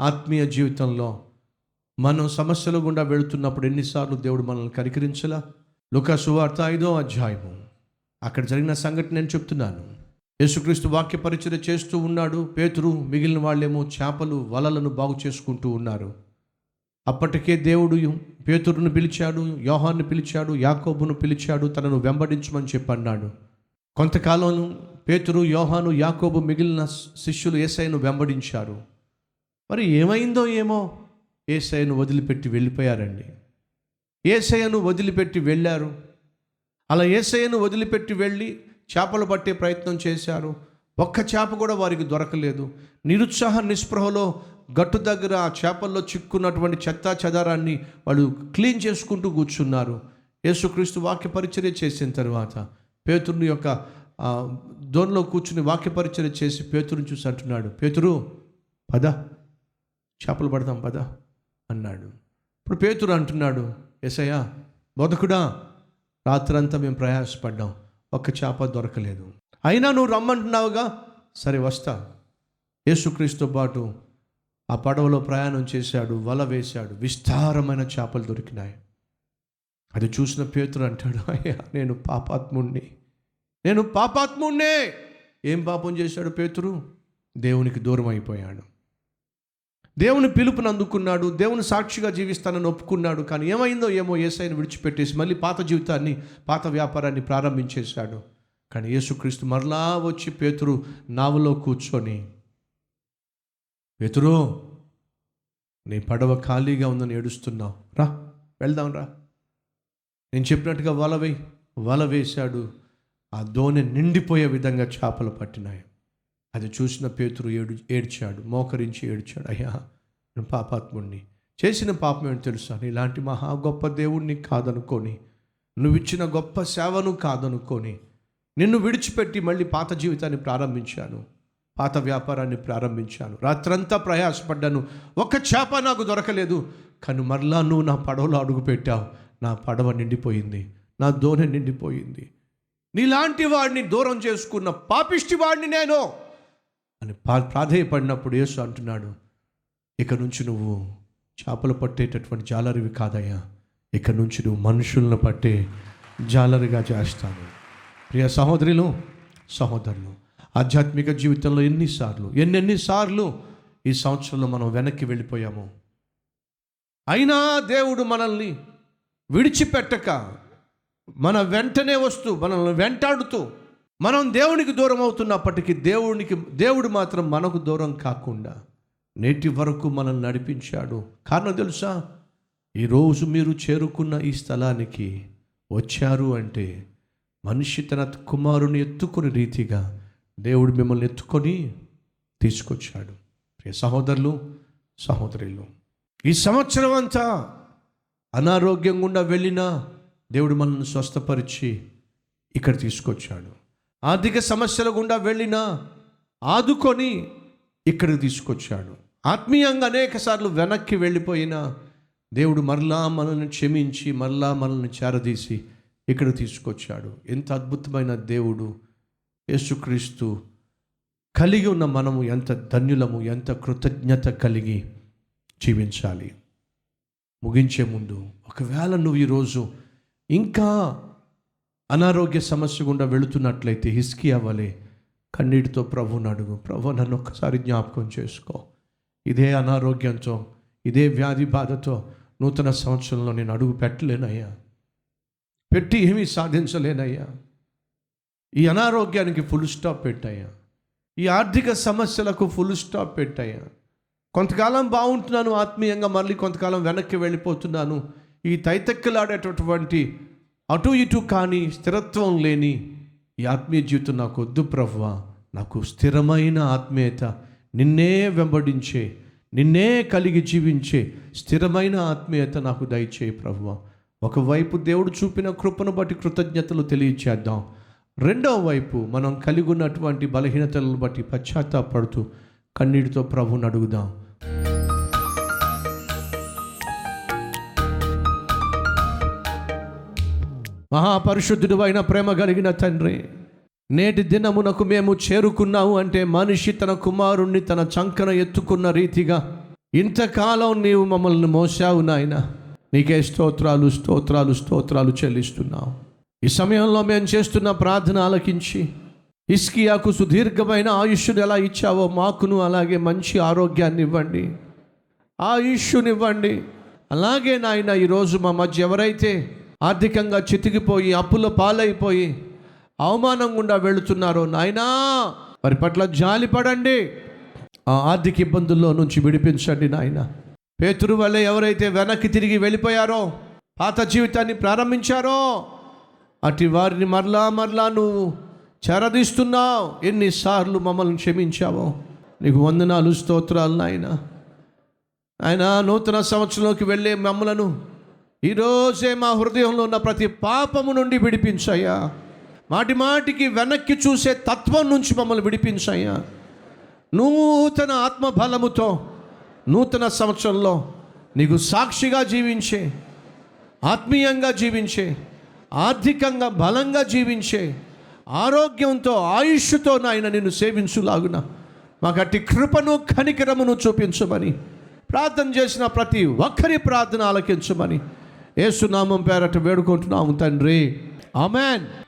ఆత్మీయ జీవితంలో మనం సమస్యల గుండా వెళుతున్నప్పుడు ఎన్నిసార్లు దేవుడు మనల్ని కరికరించలా లుకా సువార్త ఐదో అధ్యాయము. అక్కడ జరిగిన సంఘటన నేను చెప్తున్నాను. యేసుక్రీస్తు వాక్య పరిచయం చేస్తూ ఉన్నాడు. పేతురు మిగిలిన వాళ్ళేమో చేపలు వలలను బాగు చేసుకుంటూ ఉన్నారు. అప్పటికే దేవుడు పేతురును పిలిచాడు యోహాన్ని పిలిచాడు యాకోబును పిలిచాడు తనను వెంబడించమని చెప్పి అన్నాడు. కొంతకాలం పేతురు యోహాను యాకోబు మిగిలిన శిష్యులు ఏసైను వెంబడించారు. మరి ఏమైందో ఏమో? ఏసయ్యను వదిలిపెట్టి వెళ్ళిపోయారండి. ఏసయ్యను వదిలిపెట్టి వెళ్ళారు. అలా ఏసయ్యను వదిలిపెట్టి వెళ్ళి చేపలు పట్టే ప్రయత్నం చేశారు. ఒక్క చేప కూడా వారికి దొరకలేదు. నిరుత్సాహ నిస్పృహలో గట్టు దగ్గర ఆ చేపల్లో చిక్కున్నటువంటి చెత్తా చెదారాన్ని వాళ్ళు క్లీన్ చేసుకుంటూ కూర్చున్నారు. యేసుక్రీస్తు వాక్య పరిచర్య చేసిన తర్వాత పేతురుని యొక్క దోనిలో కూర్చుని వాక్య పరిచర్య చేసి పేతురుని చూసి అంటున్నాడు పేతురు పద. చేపలు పడదాం పద అన్నాడు. ఇప్పుడు పేతురు అంటున్నాడు ఎసయ్యా బతుకుడా రాత్రంతా మేము ప్రయాసపడ్డాం ఒక్క చేప దొరకలేదు. అయినా నువ్వు రమ్మంటున్నావుగా? సరే వస్తా. యేసుక్రీస్తుతో పాటు ఆ పడవలో ప్రయాణం చేశాడు వల వేశాడు విస్తారమైన చేపలు దొరికినాయి. అది చూసిన పేతురు అంటాడు అయ్యా నేను పాపాత్ముణ్ణి. నేను పాపాత్ముణ్ణే! ఏం పాపం చేశాడు పేతురు? దేవునికి దూరం అయిపోయాడు. దేవుని పిలుపుని అందుకున్నాడు దేవుని సాక్షిగా జీవిస్తానని ఒప్పుకున్నాడు. కానీ ఏమైందో ఏమో ఏసైని విడిచిపెట్టేసి మళ్ళీ పాత జీవితాన్ని పాత వ్యాపారాన్ని ప్రారంభించేశాడు. కానీ యేసుక్రీస్తు మరలా వచ్చి పేతురు నావలో కూర్చొని పేతురు నీ పడవ ఖాళీగా ఉందని ఏడుస్తున్నావు. రా వెళ్దాం రా. నేను చెప్పినట్టుగా వల వేయి. వల వేశాడు. ఆ దోణి నిండిపోయే విధంగా చేపలు పట్టినాయి. అది చూసిన పేతురు ఏడు ఏడ్చాడు మోకరించి ఏడ్చాడు అయ్యా నేను పాపాత్ముడిని చేసిన పాపం ఏంటి తెలుసా? ఇలాంటి మహా గొప్ప దేవుణ్ణి కాదనుకొని నువ్వు ఇచ్చిన గొప్ప సేవను కాదనుకొని నిన్ను విడిచిపెట్టి మళ్ళీ పాత జీవితాన్ని ప్రారంభించాను. పాత వ్యాపారాన్ని ప్రారంభించాను. రాత్రంతా ప్రయాసపడ్డాను. ఒక్క చేప నాకు దొరకలేదు. కానీ మరలా నువ్వు నా పడవలో అడుగుపెట్టావు నా పడవ నిండిపోయింది. నా దోణి నిండిపోయింది. నీలాంటి వాడిని దూరం చేసుకున్న పాపిష్టి వాడిని నేను అని పా ప్రాధేయపడినప్పుడు యేసు అంటున్నాడు ఇక నుంచి నువ్వు చేపలు పట్టేటటువంటి జాలరివి కాదయ్యా. ఇక నుంచి నువ్వు మనుషులను పట్టే జాలరిగా చేస్తాను. ప్రియ సహోదరులు సహోదరులు ఆధ్యాత్మిక జీవితంలో ఎన్నిసార్లు ఎన్నెన్నిసార్లు ఈ సంవత్సరంలో మనం వెనక్కి వెళ్ళిపోయాము. అయినా దేవుడు మనల్ని విడిచిపెట్టక మన వెంటనే వస్తూ మనల్ని వెంటాడుతూ మనం దేవునికి దూరం అవుతున్నప్పటికీ దేవునికి దేవుడు మాత్రం మనకు దూరం కాకుండా నేటి వరకు మనల్ని నడిపించాడు. కారణం తెలుసా? ఈరోజు మీరు చేరుకున్న ఈ స్థలానికి వచ్చారు అంటే మనిషి తన కుమారుని ఎత్తుకుని రీతిగా దేవుడు మిమ్మల్ని ఎత్తుకొని తీసుకొచ్చాడు. ప్రియ సహోదరులు సహోదరులు ఈ సంవత్సరం అంతా అనారోగ్యం గుండా వెళ్ళినా దేవుడు మనల్ని స్వస్థపరిచి ఇక్కడ తీసుకొచ్చాడు. ఆర్థిక సమస్యల గుండా వెళ్ళినా ఆదుకొని ఇక్కడికి తీసుకొచ్చాడు. ఆత్మీయంగా అనేక సార్లు వెనక్కి వెళ్ళిపోయినా దేవుడు మరలా మనల్ని క్షమించి మరలా మనల్ని చేరదీసి ఇక్కడ తీసుకొచ్చాడు. ఎంత అద్భుతమైన దేవుడు యేసుక్రీస్తు. కలిగి ఉన్న మనము ఎంత ధన్యులము ఎంత కృతజ్ఞత కలిగి జీవించాలి. ముగించే ముందు ఒకవేళ నువ్వు ఈరోజు ఇంకా అనారోగ్య సమస్య గుండా వెళుతున్నట్లయితే హిస్కి అవ్వలే కన్నీటితో ప్రభుని అడుగు. ప్రభు నన్ను ఒక్కసారి జ్ఞాపకం చేసుకో. ఇదే అనారోగ్యంతో ఇదే వ్యాధి బాధతో నూతన సంవత్సరంలో నేను అడుగు పెట్టలేనయ్యా. పెట్టి ఏమీ సాధించలేనయ్యా. ఈ అనారోగ్యానికి ఫుల్ స్టాప్ పెట్టాయా ఈ ఆర్థిక సమస్యలకు ఫుల్ స్టాప్ పెట్టాయా కొంతకాలం బాగుంటున్నాను ఆత్మీయంగా మళ్ళీ కొంతకాలం వెనక్కి వెళ్ళిపోతున్నాను. ఈ తైతెక్కలాడేటటువంటి అటు ఇటు కానీ స్థిరత్వం లేని ఈ ఆత్మీయ జీవితం నాకు వద్దు ప్రవ్వ. నాకు స్థిరమైన ఆత్మీయత నిన్నే వెంబడించే నిన్నే కలిగి జీవించే స్థిరమైన ఆత్మీయత నాకు దయచేయి ప్రభువా ఒకవైపు దేవుడు చూపిన కృపను బట్టి కృతజ్ఞతలు తెలియచేద్దాం. రెండవ వైపు మనం కలిగి ఉన్నటువంటి బలహీనతలను బట్టి పశ్చాత్తాపడుతూ కన్నీటితో ప్రభుని అడుగుదాం. మహాపరిశుద్ధుడు అయిన ప్రేమ కలిగిన తండ్రి నేటి దినమునకు మేము చేరుకున్నాము అంటే మనిషి తన కుమారుణ్ణి తన చంకన ఎత్తుకున్న రీతిగా ఇంతకాలం నీవు మమ్మల్ని మోసావు నాయన. నీకే స్తోత్రాలు స్తోత్రాలు స్తోత్రాలు చెల్లిస్తున్నావు. ఈ సమయంలో మేము చేస్తున్న ప్రార్థన ఆలకించి ఇస్కియాకు సుదీర్ఘమైన ఆయుష్ను ఎలా ఇచ్చావో మాకును అలాగే మంచి ఆరోగ్యాన్ని ఇవ్వండి. ఆయుష్నివ్వండి అలాగే నాయన ఈరోజు మా మధ్య ఎవరైతే ఆర్థికంగా చితికిపోయి అప్పుల పాలైపోయి అవమానం గుండా వెళుతున్నారో. నాయనా వారి పట్ల జాలి పడండి. ఆ ఆర్థిక ఇబ్బందుల్లో నుంచి విడిపించండి నాయన. పేతురు వల్ల ఎవరైతే వెనక్కి తిరిగి వెళ్ళిపోయారో పాత జీవితాన్ని ప్రారంభించారో అటు వారిని మరలా మరలా నువ్వు చెరదీస్తున్నావు. ఎన్నిసార్లు మమ్మల్ని క్షమించావో. నీకు వందనాలు స్తోత్రాలు నాయన. ఆయన నూతన సంవత్సరంలోకి వెళ్ళే మమ్మలను ఈరోజే మా హృదయంలో ఉన్న ప్రతి పాపము నుండి విడిపించాయా మాటి మాటికి వెనక్కి చూసే తత్వం నుంచి మమ్మల్ని విడిపించాయా నూతన ఆత్మబలముతో నూతన సంవత్సరంలో నీకు సాక్షిగా జీవించే ఆత్మీయంగా జీవించే ఆర్థికంగా బలంగా జీవించే ఆరోగ్యంతో ఆయుష్తో నాయన నిన్ను సేవించులాగున. మాకు అట్టి కృపను కనికరమును చూపించమని ప్రార్థన చేసిన ప్రతి ఒక్కరి ప్రార్థన ఆలకించమని. ఏసునామం పేరట వేడుకుంటున్నాము తండ్రి. ఆమెన్.